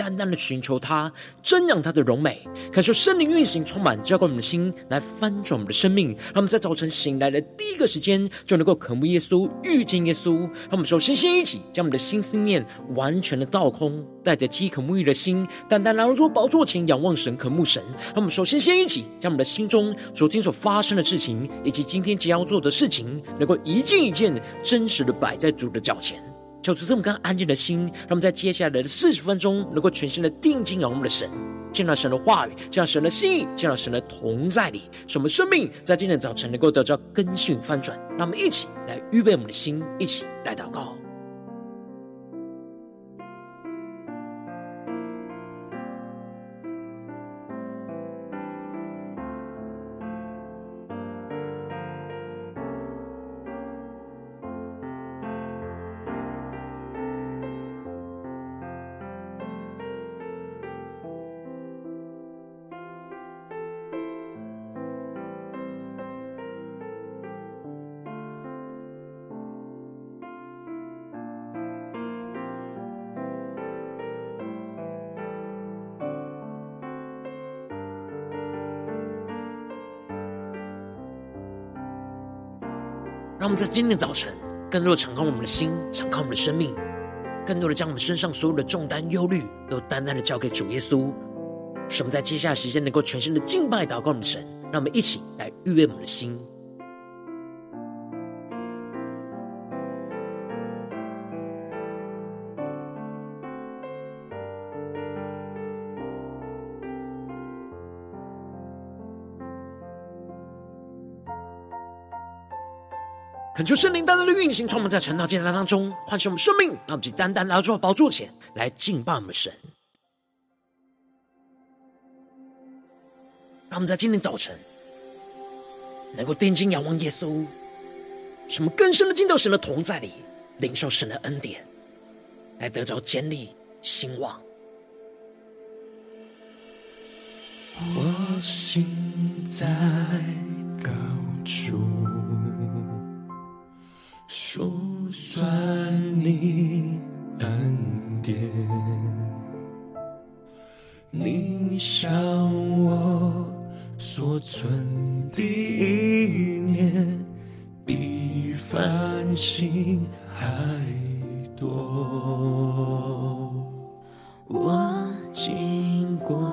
单单的寻求他，瞻仰他的荣美，感受圣灵运行，充满浇灌我们的心，来翻转我们的生命。让我们在早晨醒来的第一个时间，就能够渴慕耶稣，遇见耶稣。让我们首先先一起将我们的心思念完全的倒空，带着饥渴沐浴的心，单单来到主宝座前仰望神，渴慕神。让我们首先先一起将我们的心中昨天所发生的事情，以及今天即将要做的事情，能够一件一件真实的摆在主的脚前。求出这么刚安静的心，让我们在接下来的四十分钟，能够全新的定睛仰望我们的神，见到神的话语，见到神的心意，见到神的同在里，使我们生命在今天早晨能够得到更新翻转。让我们一起来预备我们的心，一起来祷告。让我们在今天的早晨，更多的敞开我们的心，敞开我们的生命，更多的将我们身上所有的重担、忧虑，都单单的交给主耶稣。使我们在接下来时间能够全心的敬拜、祷告我们的神。让我们一起来预备我们的心。恳求圣灵单单的运行，充满在晨祷祭坛当中，唤醒我们生命，让我们单单来到宝座前来敬拜我们神。让我们在今天早晨能够定睛仰望耶稣，使我们更深的进到神的同在里，领受神的恩典，来得着坚立兴旺。我心在像我所存的一念，比繁星还多。我经过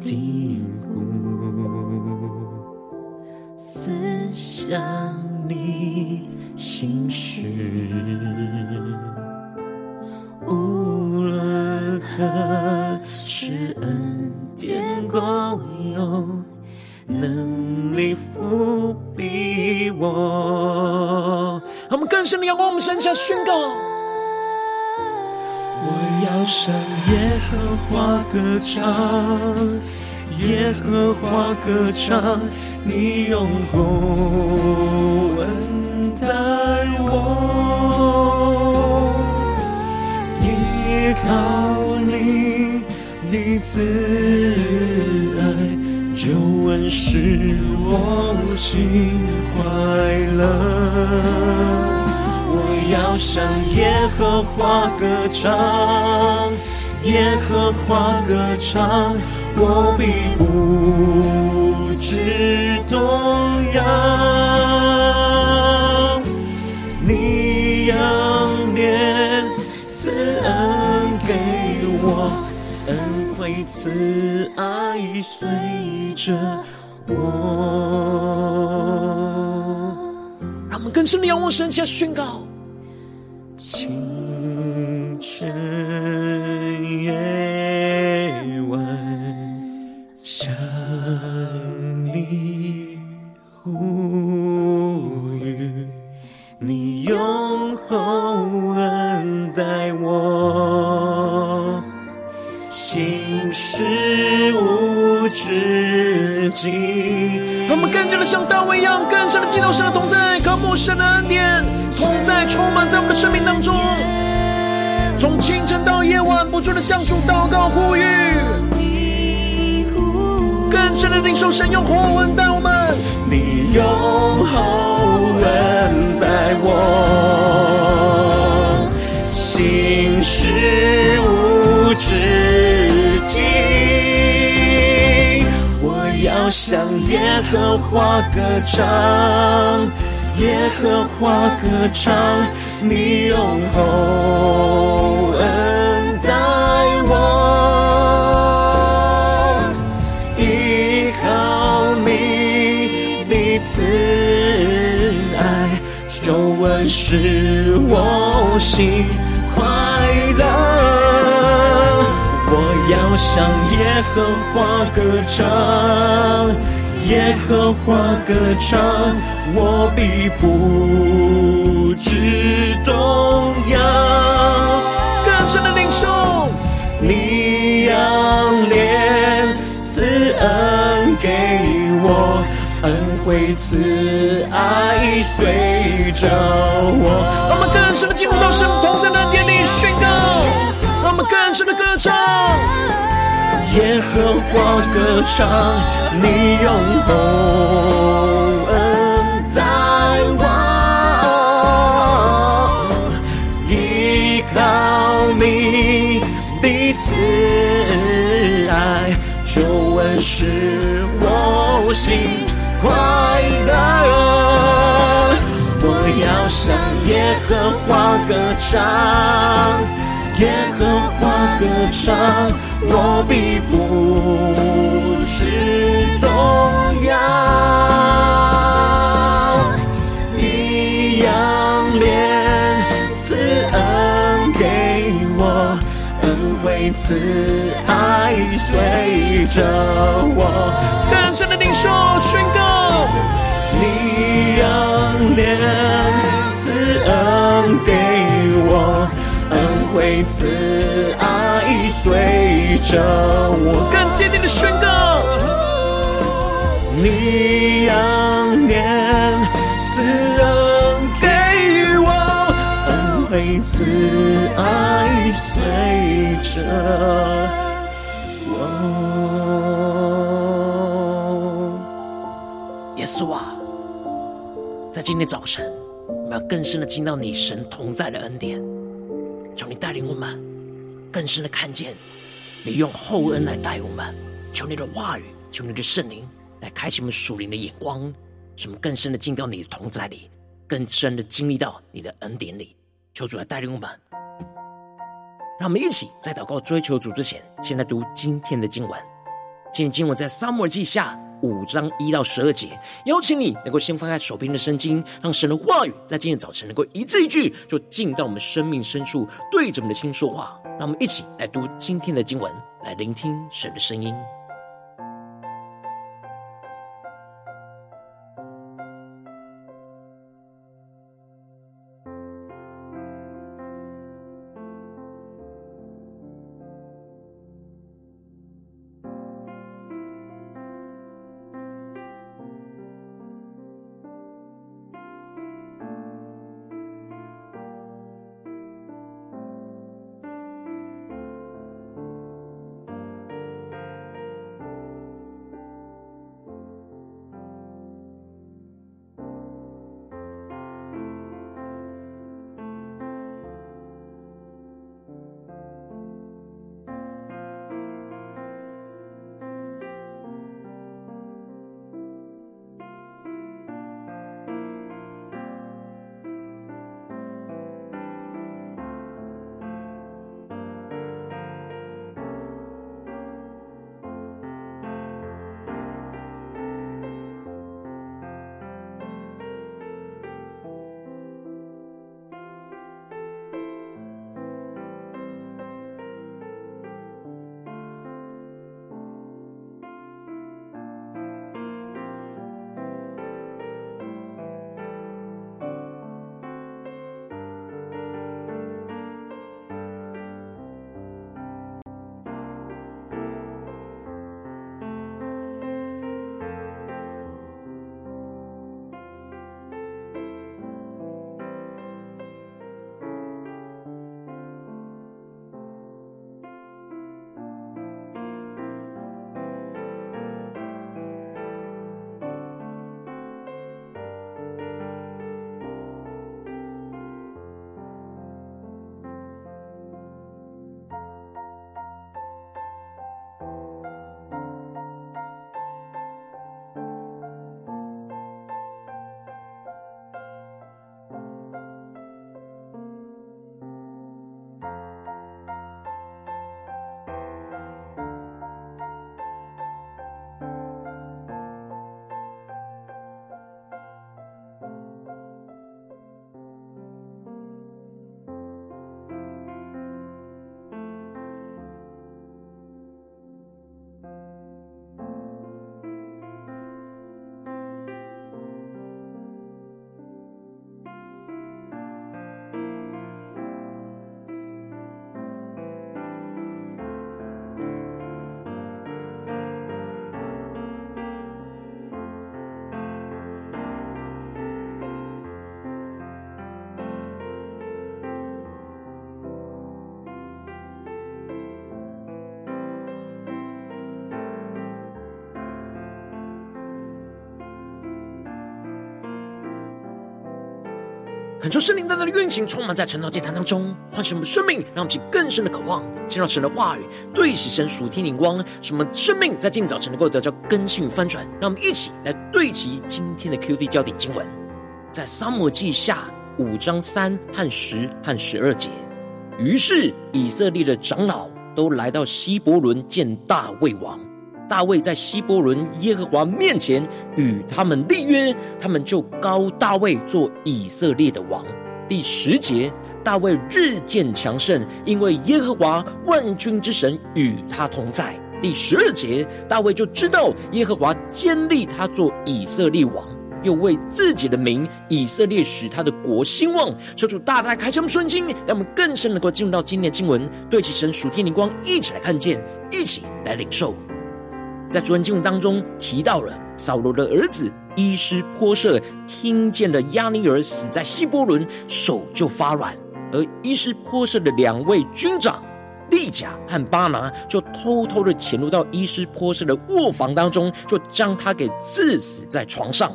低谷，思想你。心事，无论何能力覆庇我。他们更深的仰望，我们向下宣告：我要向耶和华歌唱，耶和华歌唱，你用厚恩。待我，依靠你的慈，救恩使我心快乐。我要向耶和华歌唱，耶和华歌唱，我必不知动摇。慈爱随着我，让我们更深的仰望神，下宣告。清的像大卫一样，更深的进入神的同在，渴慕神的恩典，同在充满在我们的生命当中。从清晨到夜晚，不住的向主祷告呼吁，更更深的领受神用厚恩待我们，你用厚恩待我，心事无止境。我要向耶和华歌唱，耶和华歌唱，你用厚恩待我。依靠你的慈爱，救恩使我心快乐。我要向和华歌唱，耶和华歌唱，我必不知动摇。更深的领受，你仰脸赐恩给我。恩惠慈爱随着我，我们更深更深的歌唱。耶和华歌唱，你用厚恩待我，依靠你的慈爱，救恩使我心。快乐，我要向耶和华歌唱，耶和歌唱，我必不致动摇。你仰脸慈恩给我，恩惠慈爱随着我。更深的领受宣告。你仰脸慈恩给我，恩惠慈爱随着我。更坚定的宣告，你仰脸赐恩给我，恩惠慈爱随着我。耶稣啊，在今天早晨，我们要更深的听到你神同在的恩典，求你带领我们更深的看见你用厚恩来待我们。求你的话语，求你的圣灵来开启我们属灵的眼光，使我们更深的进到你的同在里，更深的经历到你的恩典里。求主来带领我们，让我们一起在祷告追求主之前，先来读今天的经文。今天经文在撒母耳记下。五章一到十二节，邀请你能够先翻开手边的圣经，让神的话语在今天早晨能够一字一句，就进到我们生命深处，对着我们的心说话。让我们一起来读今天的经文，来聆听神的声音。恳求圣灵在他的运行充满在晨祷祭坛当中，唤醒我们生命，让我们起更深的渴望，见到神的话语，对齐神属天灵光，使我们生命在今早晨能够得到更新与翻转。让我们一起来对齐今天的 QD 焦点经文，在撒母记下五章三和十和十二节。于是以色列的长老都来到希伯伦见大卫王。大卫在希伯仑耶和华面前与他们立约，他们就膏大卫做以色列的王。第十节，大卫日渐强盛，因为耶和华万军之神与他同在。第十二节，大卫就知道耶和华坚立他做以色列王，又为自己的名以色列使他的国兴旺。求主大大开启我们顺经，让我们更深能够进入到今天的经文，对齐神属天灵光，一起来看见，一起来领受。在昨天经文当中提到了扫罗的儿子伊斯波舍听见了亚尼尔死在希伯伦，手就发软，而伊斯波舍的两位军长利甲和巴拿就偷偷的潜入到伊斯坡舍的卧房当中，就将他给刺死在床上，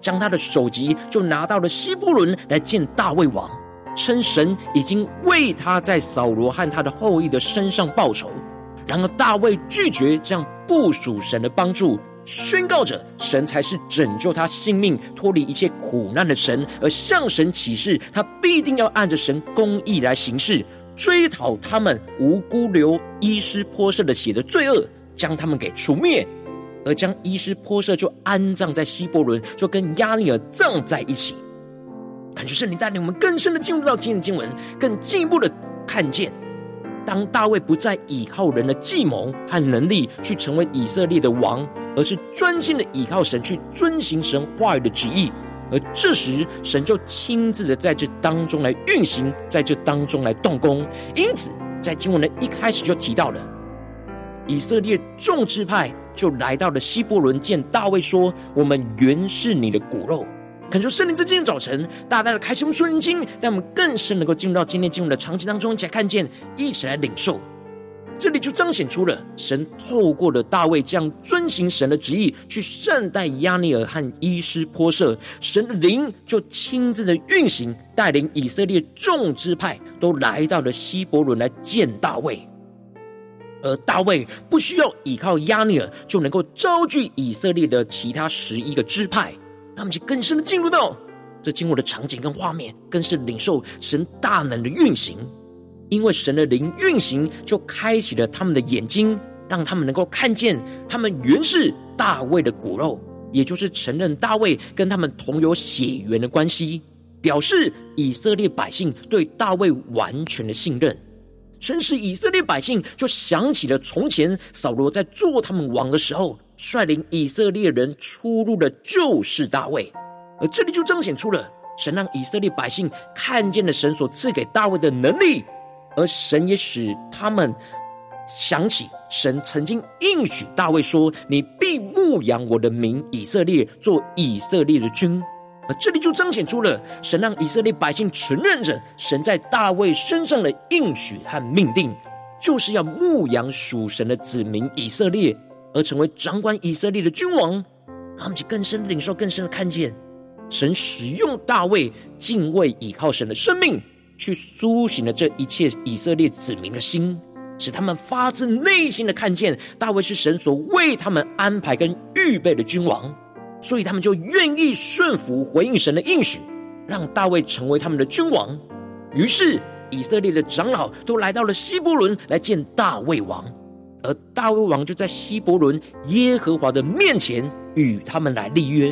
将他的首级就拿到了希伯伦来见大卫王，称神已经为他在扫罗和他的后裔的身上报仇。然而大卫拒绝这样不属神的帮助，宣告着神才是拯救他性命、脱离一切苦难的神，而向神起誓，他必定要按着神公义来行事，追讨他们无辜流伊施波设的血的罪恶，将他们给除灭，而将伊施波设就安葬在希伯仑，就跟亚尼尔葬在一起。感谢圣灵带领我们更深的进入到今日经文，更进一步的看见。当大卫不再依靠人的计谋和能力去成为以色列的王，而是专心的倚靠神去遵行神话语的旨意，而这时神就亲自的在这当中来运行，在这当中来动工。因此，在经文的一开始就提到了以色列众支派就来到了希伯仑见大卫说：“我们原是你的骨肉。”恳求圣灵在今天早晨大大的开启我们属灵经，让我们更深能够进入到今天经文的场景当中，一起来看见，一起来领受。这里就彰显出了神透过了大卫这样遵行神的旨意，去善待亚尼尔和伊斯波设，神的灵就亲自的运行，带领以色列众支派都来到了希伯仑来见大卫，而大卫不需要依靠亚尼尔就能够招聚以色列的其他十一个支派。他们就更深的进入到这经文的场景跟画面，更是领受神大能的运行。因为神的灵运行，就开启了他们的眼睛，让他们能够看见，他们原是大卫的骨肉，也就是承认大卫跟他们同有血缘的关系，表示以色列百姓对大卫完全的信任。神使以色列百姓就想起了从前扫罗在做他们王的时候。率领以色列人出入的就是大卫，而这里就彰显出了神让以色列百姓看见了神所赐给大卫的能力，而神也使他们想起神曾经应许大卫说：“你必牧养我的民以色列，做以色列的君。”而这里就彰显出了神让以色列百姓承认着神在大卫身上的应许和命定，就是要牧养属神的子民以色列。而成为掌管以色列的君王，他们去更深领受、更深的看见神使用大卫敬畏、倚靠神的生命，去苏醒了这一切以色列子民的心，使他们发自内心的看见大卫是神所为他们安排跟预备的君王，所以他们就愿意顺服回应神的应许，让大卫成为他们的君王。于是以色列的长老都来到了希伯伦来见大卫王。而大卫王就在希伯伦耶和华的面前与他们来立约，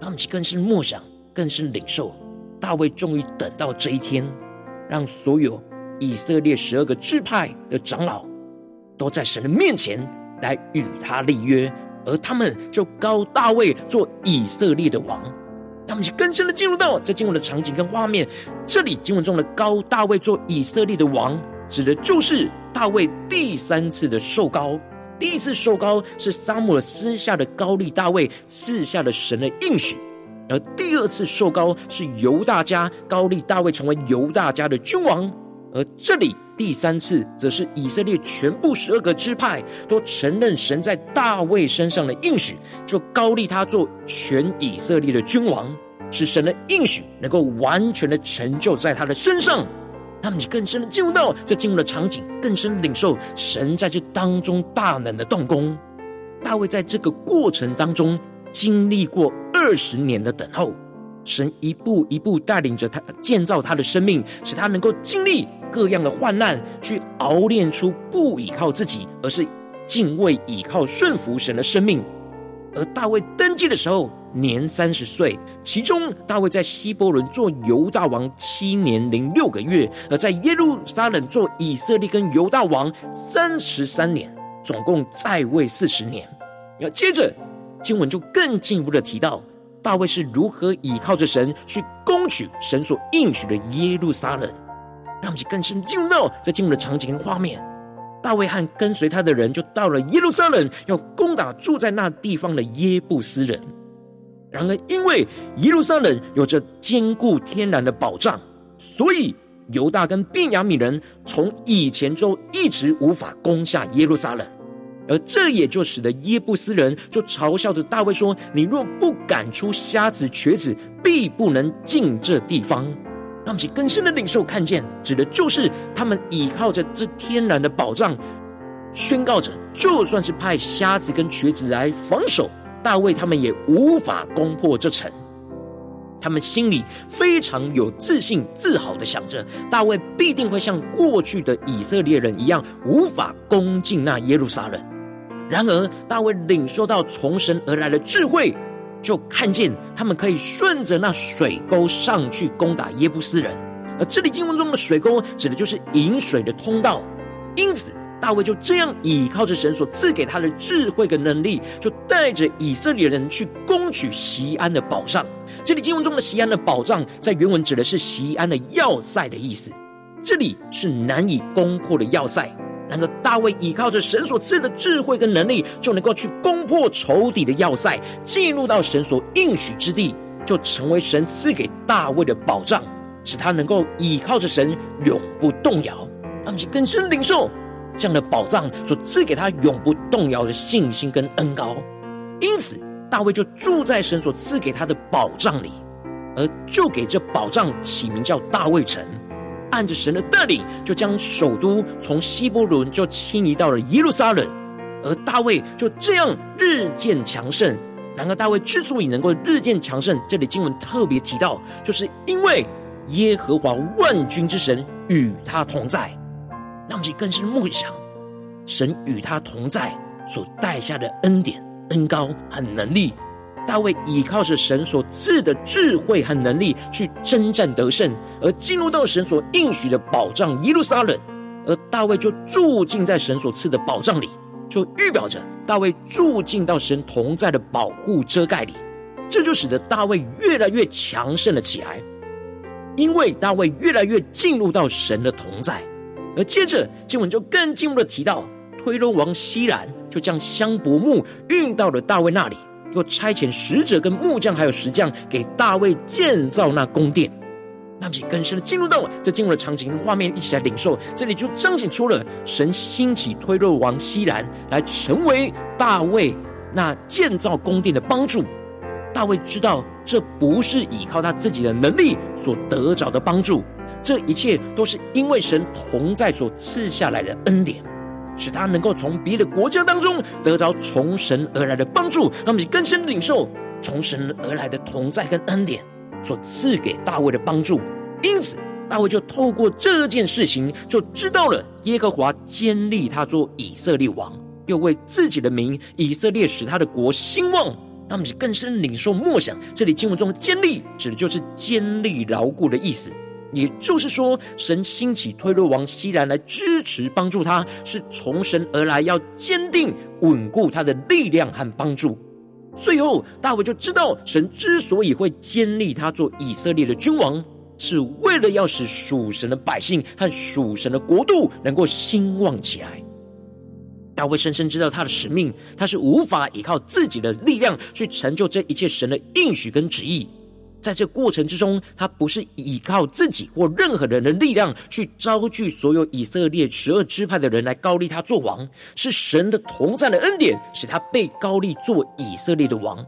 让我们去更深默想、更深领受。大卫终于等到这一天，让所有以色列十二个支派的长老都在神的面前来与他立约，而他们就高大卫做以色列的王。他们就更深的进入到这经文的场景跟画面。这里经文中的高大卫做以色列的王。指的就是大卫第三次的受膏。第一次受膏是撒母耳私下的高利大卫，赐下了神的应许；而第二次受膏是犹大家高利大卫成为犹大家的君王。而这里第三次，则是以色列全部十二个支派都承认神在大卫身上的应许，就膏立他做全以色列的君王。使神的应许能够完全的成就在他的身上。让你更深的进入到这进入的场景，更深的领受神在这当中大能的动工。大卫在这个过程当中经历过二十年的等候，神一步一步带领着他建造他的生命，使他能够经历各样的患难，去熬炼出不依靠自己，而是敬畏倚靠顺服神的生命。而大卫登基的时候，年三十岁，其中大卫在希伯伦做犹大王七年零六个月，而在耶路撒冷做以色列跟犹大王三十三年，总共在位四十年。要接着经文就更进一步的提到，大卫是如何倚靠着神去攻取神所应许的耶路撒冷，让我们更深进入到这进入的场景跟画面。大卫和跟随他的人就到了耶路撒冷，要攻打住在那地方的耶布斯人。然而，因为耶路撒冷有着坚固天然的保障，所以犹大跟便雅悯人从以前就一直无法攻下耶路撒冷。而这也就使得耶布斯人就嘲笑着大卫说：“你若不赶出瞎子瘸子，必不能进这地方。”让其更深的领受看见，指的就是他们依靠着这天然的保障，宣告着，就算是派瞎子跟瘸子来防守。大卫他们也无法攻破这城，他们心里非常有自信、自豪的想着，大卫必定会像过去的以色列人一样，无法攻进那耶路撒冷。然而，大卫领受到从神而来的智慧，就看见他们可以顺着那水沟上去攻打耶布斯人。而这里经文中的水沟，指的就是饮水的通道。因此，大卫就这样倚靠着神所赐给他的智慧跟能力，就带着以色列人去攻取西安的宝藏。这里经文中的西安的宝藏，在原文指的是西安的要塞的意思。这里是难以攻破的要塞。然而大卫倚靠着神所赐的智慧跟能力，就能够去攻破仇敌的要塞，进入到神所应许之地，就成为神赐给大卫的保障，使他能够倚靠着神永不动摇。他们是更深领受。这样的宝藏所赐给他永不动摇的信心跟恩膏，因此大卫就住在神所赐给他的宝藏里，而就给这宝藏起名叫大卫城。按着神的带领，就将首都从希伯伦就迁移到了耶路撒冷，而大卫就这样日渐强盛。然而大卫之所以能够日渐强盛，这里经文特别提到，就是因为耶和华万军之神与他同在。让其更是梦想，神与他同在所带下的恩典、恩高和能力。大卫依靠着神所赐的智慧和能力去征战得胜，而进入到神所应许的保障耶路撒冷。而大卫就住进在神所赐的保障里，就预表着大卫住进到神同在的保护遮盖里。这就使得大卫越来越强盛了起来，因为大卫越来越进入到神的同在。而接着经文就更进一步的提到，推罗王西兰就将香柏木运到了大卫那里，又差遣使者跟木匠还有石匠给大卫建造那宫殿。那么，更深的进入到这进入的场景跟画面，一起来领受。这里就彰显出了神兴起推罗王西兰来成为大卫那建造宫殿的帮助。大卫知道这不是依靠他自己的能力所得着的帮助。这一切都是因为神同在所赐下来的恩典，使他能够从别的国家当中得着从神而来的帮助，让我们更深领受从神而来的同在跟恩典所赐给大卫的帮助。因此，大卫就透过这件事情，就知道了耶和华坚立他做以色列王，又为自己的名以色列使他的国兴旺。让我们更深领受默想，这里经文中的坚立，指的就是坚立牢固的意思。也就是说，神兴起推罗王西兰来支持帮助他，是从神而来，要坚定稳固他的力量和帮助。最后，大卫就知道，神之所以会坚立他做以色列的君王，是为了要使属神的百姓和属神的国度能够兴旺起来。大卫深深知道他的使命，他是无法依靠自己的力量去成就这一切神的应许跟旨意。在这过程之中，他不是依靠自己或任何人的力量去招聚所有以色列十二支派的人来高利他做王，是神的同在的恩典使他被高利做以色列的王。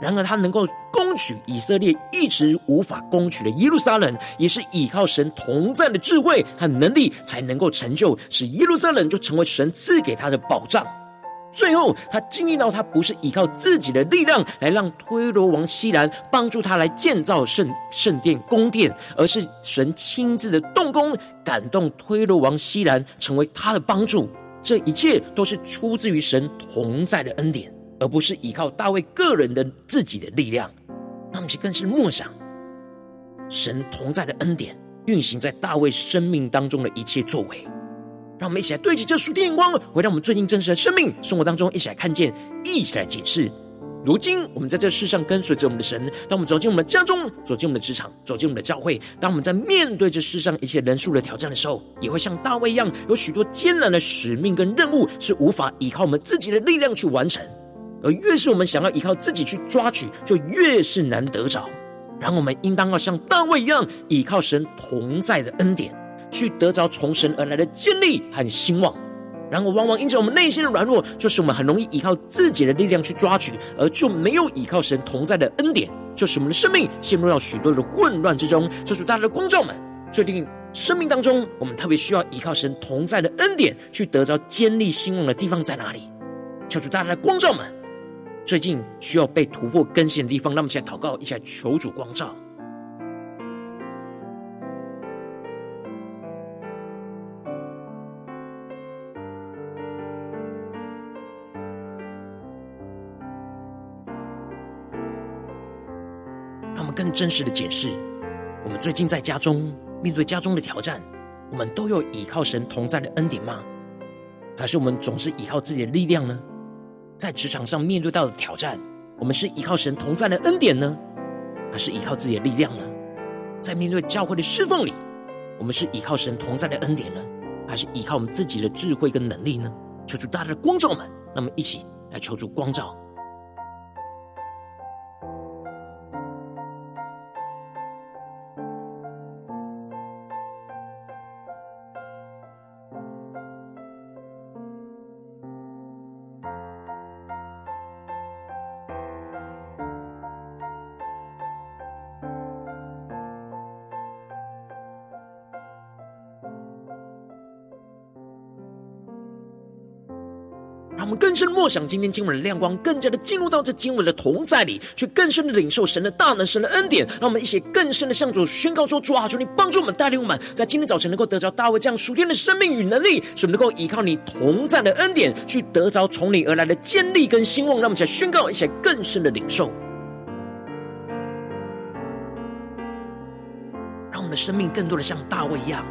然而，他能够攻取以色列一直无法攻取的耶路撒冷，也是依靠神同在的智慧和能力才能够成就，使耶路撒冷就成为神赐给他的保障。最后，他经历到他不是依靠自己的力量来让推罗王西兰帮助他来建造圣圣殿宫殿，而是神亲自的动工，感动推罗王西兰成为他的帮助。这一切都是出自于神同在的恩典。而不是依靠大卫个人的自己的力量，那么就更是默想神同在的恩典运行在大卫生命当中的一切作为。让我们一起来对齐这属天眼光，回到我们最近真实的生命生活当中，一起来看见，一起来解释。如今我们在这世上跟随着我们的神，当我们走进我们的家中，走进我们的职场，走进我们的教会，当我们在面对这世上一切人数的挑战的时候，也会像大卫一样，有许多艰难的使命跟任务是无法依靠我们自己的力量去完成。而越是我们想要依靠自己去抓取，就越是难得着。然后我们应当要像大卫一样，依靠神同在的恩典，去得着从神而来的坚立和兴旺。然后往往因着我们内心的软弱，就是我们很容易依靠自己的力量去抓取，而就没有依靠神同在的恩典，就是我们的生命陷入到许多的混乱之中。这是大家的光照们，最近生命当中我们特别需要依靠神同在的恩典，去得着坚立兴旺的地方在哪里？求主大家的光照们。最近需要被突破更新的地方，让我们一起来祷告，一起来求主光照。真实的解释：我们最近在家中面对家中的挑战，我们都有依靠神同在的恩典吗？还是我们总是依靠自己的力量呢？在职场上面对到的挑战，我们是依靠神同在的恩典呢，还是依靠自己的力量呢？在面对教会的侍奉里，我们是依靠神同在的恩典呢，还是依靠我们自己的智慧跟能力呢？求主大大的光照们，那么一起来求主光照。我们更深默想今天经文的亮光，更加的进入到这经文的同在里，去更深的领受神的大能、神的恩典。让我们一起更深的向主宣告说：主啊，求你帮助我们，带领我们，在今天早晨能够得着大卫这样属天的生命与能力，使我们能够依靠你同在的恩典，去得着从你而来的坚立跟兴旺。让我们一起来宣告，一起更深的领受，让我们的生命更多的像大卫一样，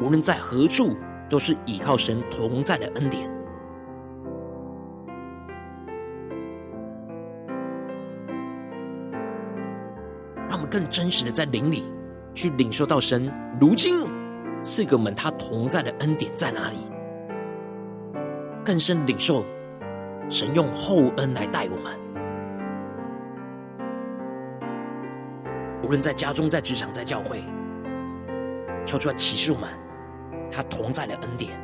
无论在何处，都是依靠神同在的恩典。更真实的在灵里去领受到神如今赐给我们他同在的恩典在哪里？更深领受神用厚恩来待我们，无论在家中、在职场、在教会，敲出来启示我们他同在的恩典。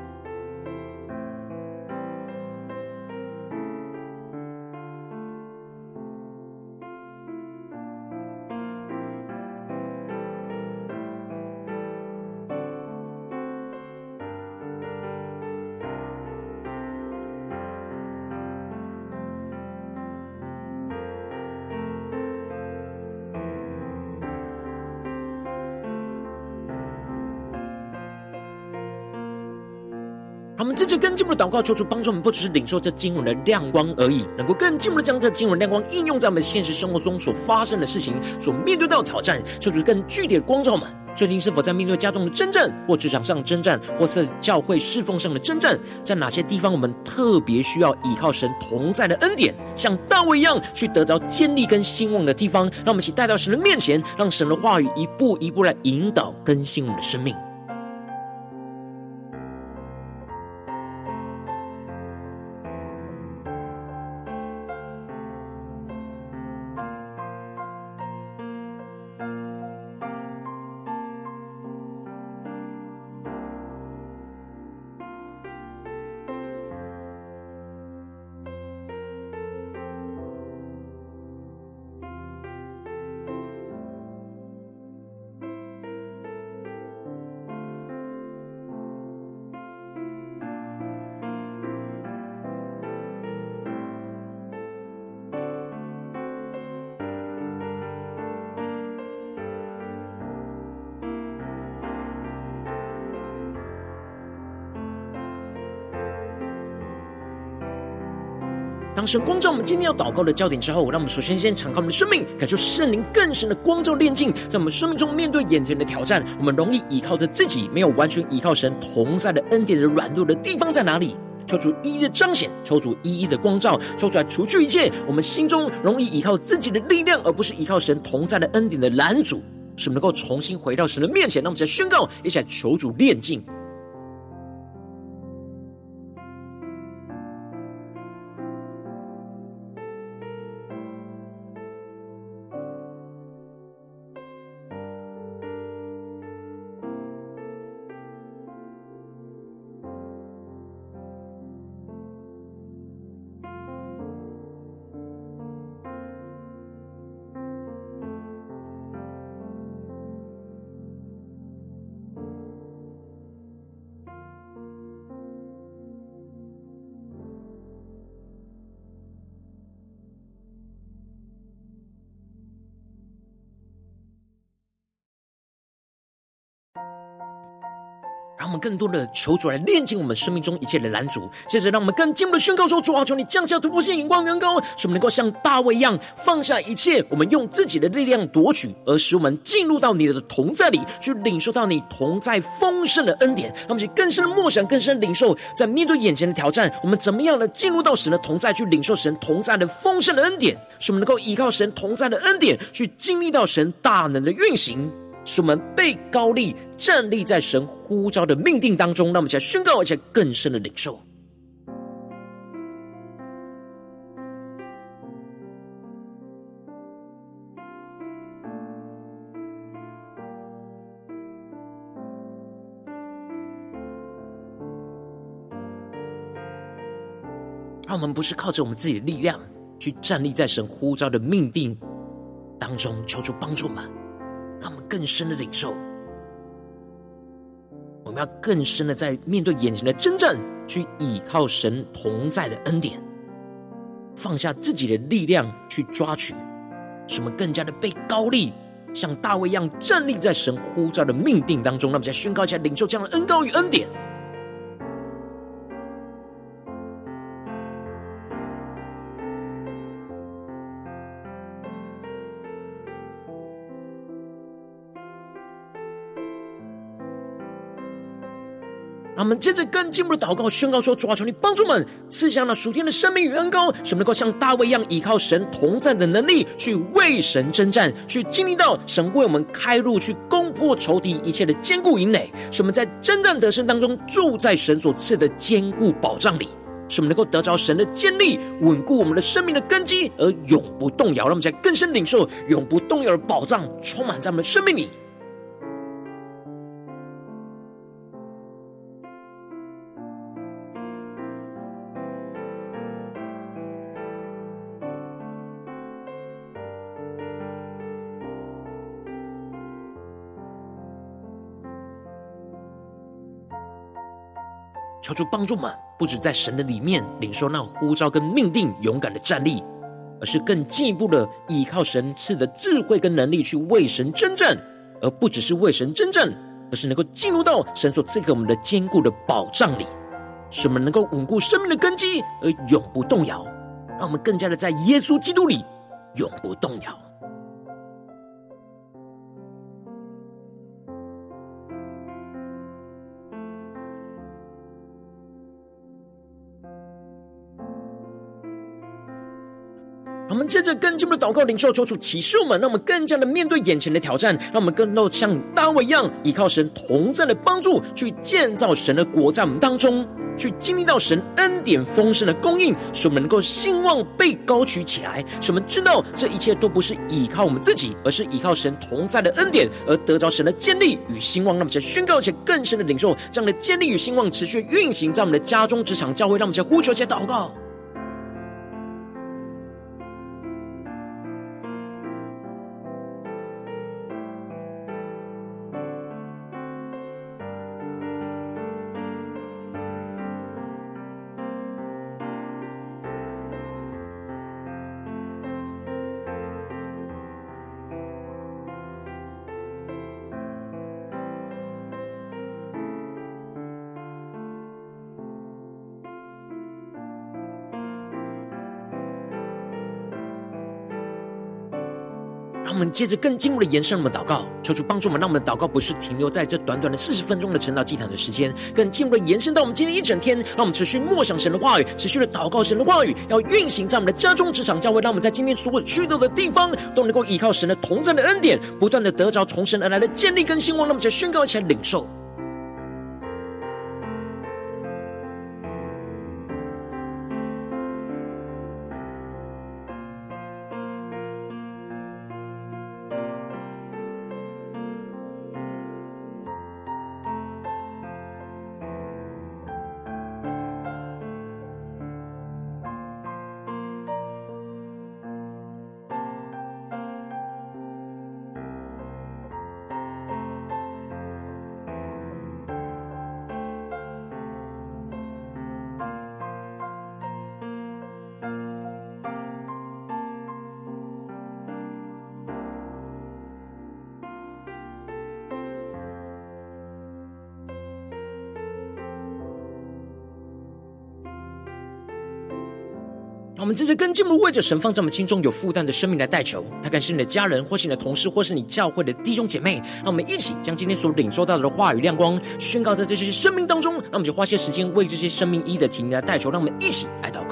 我们这次更进一步的祷告，求主帮助我们，不只是领受这经文的亮光而已，能够更进一步的将这经文亮光应用在我们现实生活中所发生的事情，所面对到的挑战，求主更具体的光照我们。最近是否在面对家中的征战，或职场上征战，或是教会侍奉上的征战？在哪些地方我们特别需要依靠神同在的恩典，像大卫一样去得到坚立跟兴旺的地方？让我们一起带到神的面前，让神的话语一步一步来引导更新我们的生命。当神光照我们今天要祷告的焦点之后，让我们首先先敞开我们的生命，感受圣灵更深的光照炼净，在我们生命中面对眼前的挑战，我们容易依靠着自己，没有完全依靠神同在的恩典的软弱的地方在哪里？求主一一的彰显，求主一一的光照，说出来除去一切我们心中容易依靠自己的力量，而不是依靠神同在的恩典的拦阻，使我们能够重新回到神的面前。让我们再宣告，一起来求主炼净。更多的求主来炼净我们生命中一切的拦阻。接着，让我们更进一步的宣告说：主啊，求你降下突破性眼光，眼光，使我们能够像大卫一样放下一切，我们用自己的力量夺取，而使我们进入到你的同在里，去领受到你同在丰盛的恩典。让我们去更深的默想，更深的领受，在面对眼前的挑战，我们怎么样的进入到神的同在，去领受神同在的丰盛的恩典，使我们能够依靠神同在的恩典，去经历到神大能的运行。使我们被高立，站立在神呼召的命定当中。让我们一起来宣告，而且更深的领受。让我们不是靠着我们自己的力量去站立在神呼召的命定当中，求主帮助我们。让我们更深的领受，我们要更深的在面对眼前的真正，去倚靠神同在的恩典，放下自己的力量去抓取，使我们更加的被高立，像大卫一样站立在神呼召的命定当中。让我们再宣告一下，领受这样的恩高与恩典。让我们接着更进一步的祷告，宣告说：主啊，求你帮助们赐下那属天的生命与恩膏，使我们能够像大卫一样，依靠神同在的能力，去为神征战，去经历到神为我们开路，去攻破仇敌一切的坚固营垒。使我们在征战得胜当中，住在神所赐的坚固保障里，使我们能够得着神的坚立，稳固我们的生命的根基，而永不动摇。让我们在更深领受永不动摇的保障，充满在我们的生命里。求主帮助我们，不止在神的里面领受那呼召跟命定，勇敢的站立，而是更进一步的依靠神赐的智慧跟能力去为神征战，而不只是为神征战，而是能够进入到神所赐给我们的坚固的保障里，使我们能够稳固生命的根基而永不动摇，让我们更加的在耶稣基督里永不动摇。接着更进一步的祷告，领受求主启示我们，让我们更加的面对眼前的挑战，让我们更能像大卫一样，依靠神同在的帮助，去建造神的国，在我们当中，去经历到神恩典丰盛的供应，使我们能够兴旺被高举起来。使我们知道这一切都不是依靠我们自己，而是依靠神同在的恩典，而得着神的建立与兴旺。让我们先宣告，且更深的领受这样的建立与兴旺，持续运行在我们的家中、职场、教会。让我们先呼求，且祷告。我们接着更进一步的延伸我们的祷告，求主帮助我们，让我们的祷告不是停留在这短短的四十分钟的晨祷祭坛的时间，更进一步的延伸到我们今天一整天。让我们持续默想神的话语，持续的祷告神的话语，要运行在我们的家中、职场、教会，让我们在今天所有去到的地方，都能够依靠神的同在的恩典，不断的得着从神而来的建立跟兴旺。让我们一起宣告，一起来领受。我们这些更进一步为着神放在我们心中有负担的生命来代求，他可能是你的家人，或是你的同事，或是你教会的弟兄姐妹。让我们一起将今天所领受到的话语亮光宣告在这些生命当中。那我们就花些时间为这些生命一的提名来代求。让我们一起来到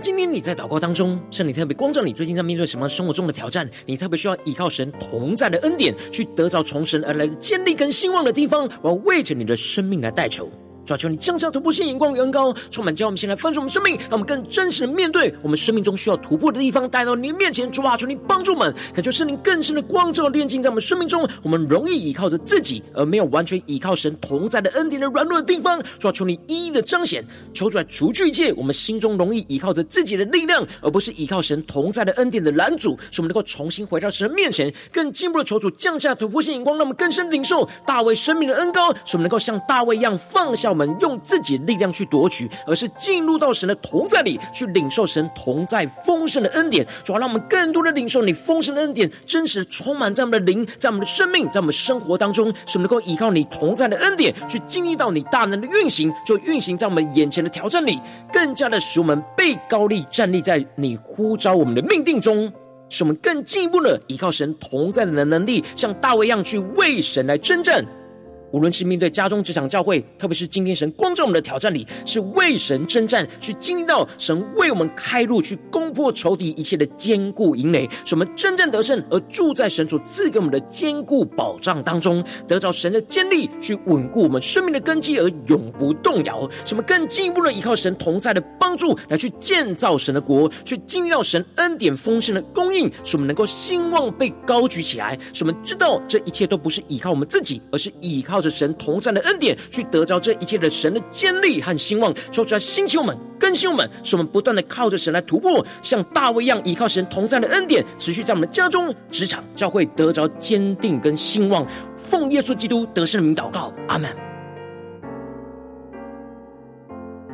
今天你在祷告当中，圣灵特别光照你，最近在面对什么生活中的挑战？你特别需要依靠神同在的恩典，去得到从神而来的建立跟兴旺的地方。我要为着你的生命来代求。主啊，求你降下突破性眼光与恩膏，充满将我们先来翻转我们生命，让我们更真实的面对我们生命中需要突破的地方，带到你的面前。主啊，求你帮助我们，感觉圣灵更深的光照炼净在我们生命中。我们容易依靠着自己，而没有完全依靠神同在的恩典的软弱的地方。主啊，求你一一的彰显，求主来除去一切我们心中容易依靠着自己的力量，而不是依靠神同在的恩典的拦阻，使我们能够重新回到神的面前，更进一步的求主降下突破性眼光，让我们更深领受大卫生命的恩膏，使我们能够像大卫一样放下我们用自己的。力量去夺取，而是进入到神的同在里，去领受神同在丰盛的恩典。主要让我们更多的领受你丰盛的恩典，真实充满在我们的灵，在我们的生命，在我们生活当中，使我们能够依靠你同在的恩典，去经历到你大能的运行，就运行在我们眼前的挑战里，更加的使我们被高立，站立在你呼召我们的命定中，使我们更进一步的依靠神同在的能力，像大卫一样去为神来征战。无论是面对家中、职场、教会，特别是今天神光照我们的挑战里，是为神征战，去经历到神为我们开路，去攻破仇敌一切的坚固营垒，使我们真正得胜，而住在神所赐给我们的坚固保障当中，得着神的坚立，去稳固我们生命的根基，而永不动摇。使我们更进一步的依靠神同在的帮助，来去建造神的国，去经历到神恩典丰盛的供应，使我们能够兴旺被高举起来。使我们知道这一切都不是依靠我们自己，而是依。靠神同在的恩典，去得着这一切的神的坚力和兴旺，求出来星球们，更新我们，使我们不断的靠着神来突破，像大卫一样，依靠神同在的恩典，持续在我们的家中、职场、教会得着坚定跟兴旺。奉耶稣基督得胜的名祷告，阿门。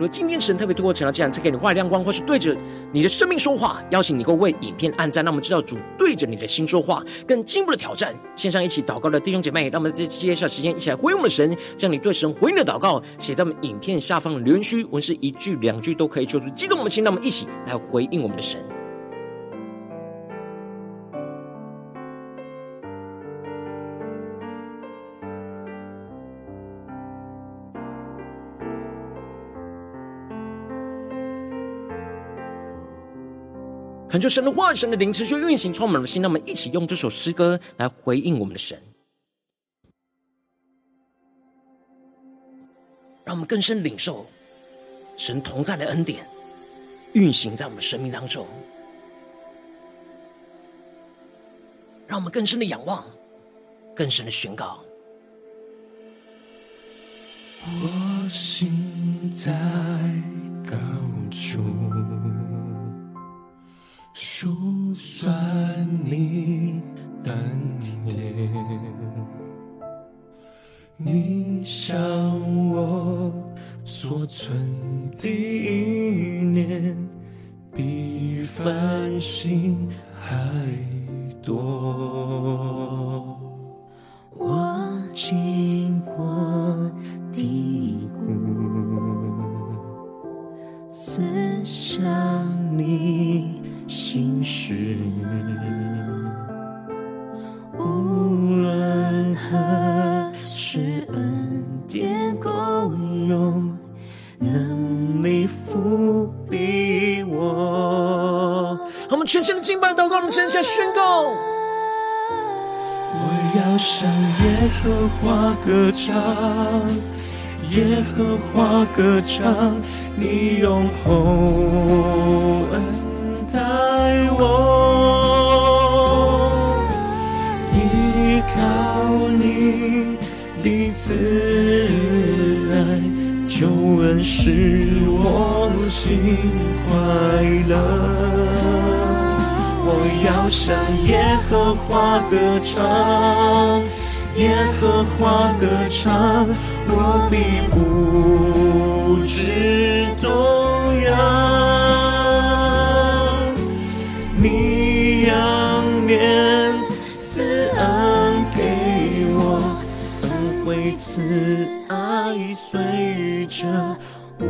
果今天神特别透过晨祷祭坛赐给你画亮光，或是对着你的生命说话，邀请你能够为影片按赞，那我们知道主对着你的心说话，更进一步的挑战。线上一起祷告的弟兄姐妹，让我们在接下来时间一起来回应我们的神，将你对神回应的祷告写在我们影片下方的留言区，文是一句两句都可以，求助激动我们的心，让我们一起来回应我们的神。恳求神的话语、神的灵持续运行，充满我们的心。让我们一起用这首诗歌来回应我们的神，让我们更深领受神同在的恩典运行在我们生命当中，让我们更深的仰望，更深的宣告。我心在高处，数算你恩典，你向我所存的意念，比繁星还多。我经过低谷，思想你心事，无论何时恩典够用，能力覆庇我。我们全新的敬拜祷告，我们向下宣告。我要向耶和华歌唱，耶和华歌唱，你用厚的慈爱，救恩使我心快乐。我要向耶和华歌唱，耶和华歌唱，我必不知动摇。惠慈爱随着我。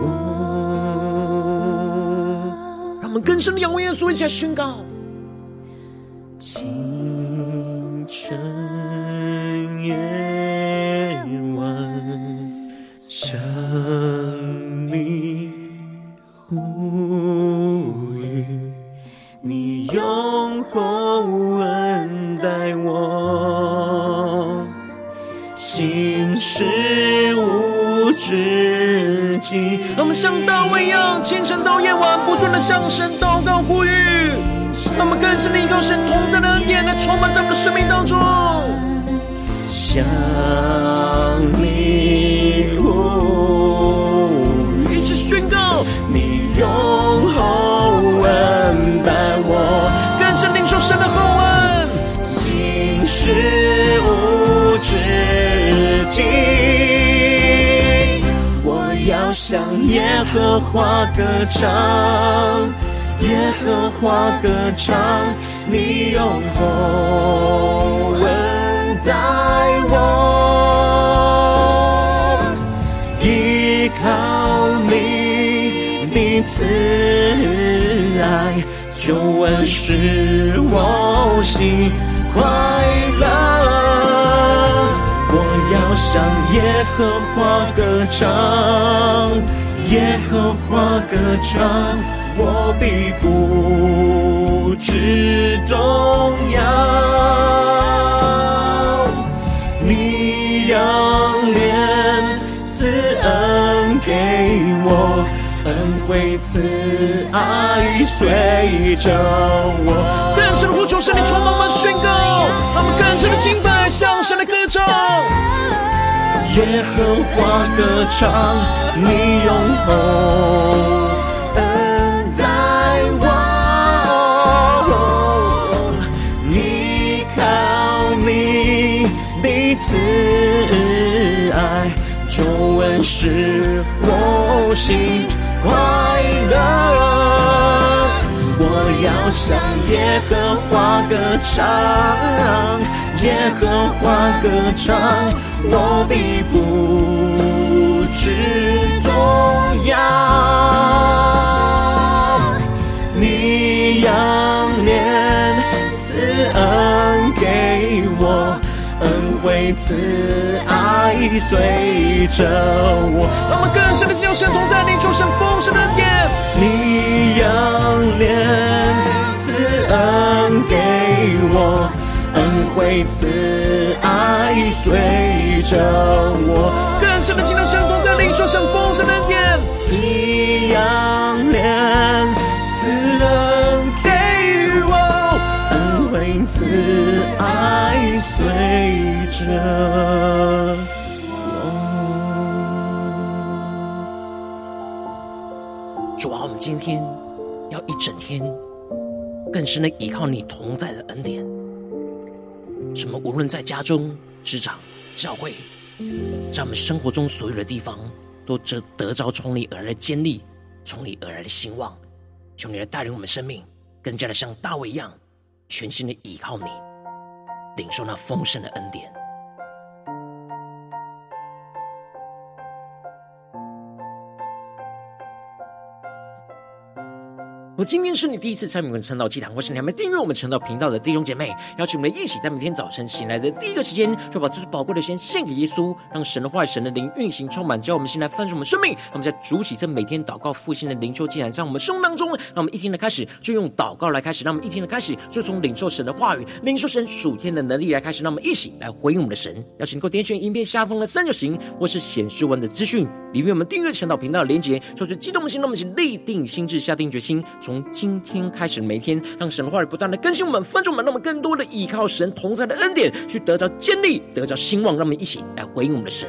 让我们更深的仰望耶稣，一起来宣告。向神祷告呼吁。让我们更深的依靠神同在的恩典来充满在我们的生命当中。向和华歌唱。耶和华歌唱，你用厚恩待我，依靠你的慈爱，救恩使我心快乐。我要向耶和华歌唱，耶和华歌唱。我必不致动摇，你仰怜赐恩给我，恩惠慈爱随着我。更深的呼求，圣灵充满我们宣告，让我们更深的敬拜，向神的歌唱。耶和华歌唱，你用厚。慈爱，救恩使我心快乐。我要向耶和华歌唱，耶和华歌唱，我必不致动摇。你仰脸赐恩给我。恩惠慈爱随着我，让我们更深的进入神同在，领受神丰盛的殿。你仰脸赐恩给我，恩惠慈爱随着我，更是能听到神同在，领受神丰盛的恩典。一样怜慈恩给我，恩惠慈爱随着我。主啊，我们今天要一整天，更是能依靠你同在的恩典。什么？无论在家中、职场。教会，在我们生活中所有的地方，都得得着从你而来的坚力，从你而来的兴旺。求你来带领我们生命，更加的像大卫一样，全心的倚靠你，领受那丰盛的恩典。今天是你第一次参与我们晨祷祭坛，或是你还没订阅我们晨祷频道的弟兄姐妹，邀请我们一起在每天早晨醒来的第一个时间，就把最宝贵的先献给耶稣，让神的话语、神的灵运行充满，叫我们先来翻转我们生命。让我们在主起这每天祷告复兴的灵修祭坛，在我们生当中，让我们一天的开始就用祷告来开始，让我们一天的开始就从领受神的话语、领受神属天的能力来开始，让我们一起来回应我们的神。邀请你给我点选影片下方的三角形，或是显示文的资讯，里面我们订阅晨祷频道的连结，说出激动的心，让我们一起立定心志，下定决心，从今天开始，每天让神的话语不断的更新我们、分盛我们，让我们更多的依靠神同在的恩典，去得着建立、得着兴旺。让我们一起来回应我们的神。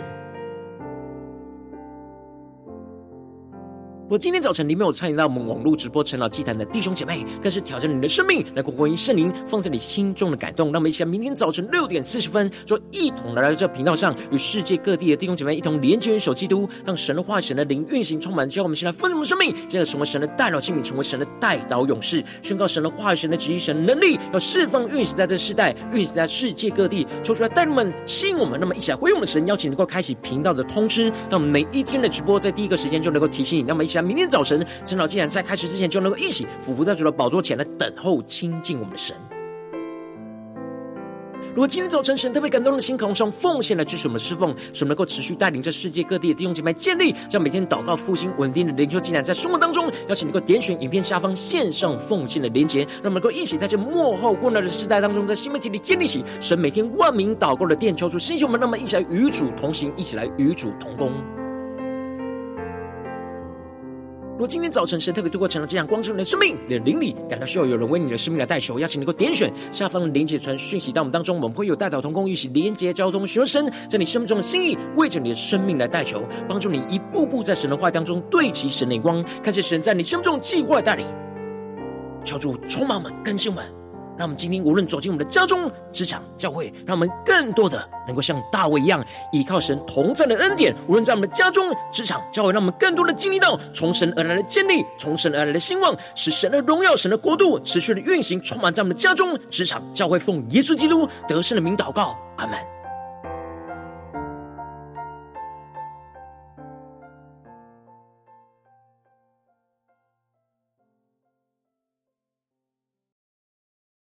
我今天早晨里面有参与到我们网络直播陈老祭坛的弟兄姐妹，更是挑战你的生命，来过回应圣灵放在你心中的感动。让我们一起来，明天早晨六点四十分，就一同来到这频道上，与世界各地的弟兄姐妹一同连接、元首基督，让神的话、神的灵运行充满。叫我们先来分盛我们生命，接着成为神的代祷器皿，成为神的代祷勇士，宣告神的话语、神的旨意、神的能力，要释放运行在这世代，运行在世界各地，抽出来带领们、吸引我们。那么一起来回应我们神邀请，能够开启频道的通知，让我们每一天的直播在第一个时间就能够提醒你。那么一起来。明天早晨，晨祷祭坛在开始之前，就能够一起俯伏在主的宝座前来等候亲近我们的神。如果今天早晨神特别感动的心，渴望上奉献来支持我们侍奉，使我们能够持续带领着世界各地的弟兄姐妹建立，让每天祷告复兴稳定的灵修祭坛，在生活当中，邀请能够点选影片下方线上奉献的连结，让我们能够一起在这幕后混乱的时代当中，在新媒体里建立起神每天万名祷告的殿，求主兴起我们，那么一起来与主同行，一起来与主同工。今天早晨神特别透过成了这样光之人的生命，你的灵里感到需要有人为你的生命来代求，邀请你能够点选下方的连接传讯息到我们当中，我们会有大岛同工一起连结交通，寻求神在你生命中的心意，为着你的生命来代求，帮助你一步步在神的话当中对齐神的光，看见神在你生命中计划带领，求主充满们，更新我们。让我们今天无论走进我们的家中、职场、教会，让我们更多的能够像大卫一样，依靠神同在的恩典。无论在我们的家中、职场、教会，让我们更多的经历到从神而来的建立，从神而来的兴旺，使神的荣耀、神的国度持续的运行，充满在我们的家中、职场、教会。奉耶稣基督得胜的名祷告，阿门。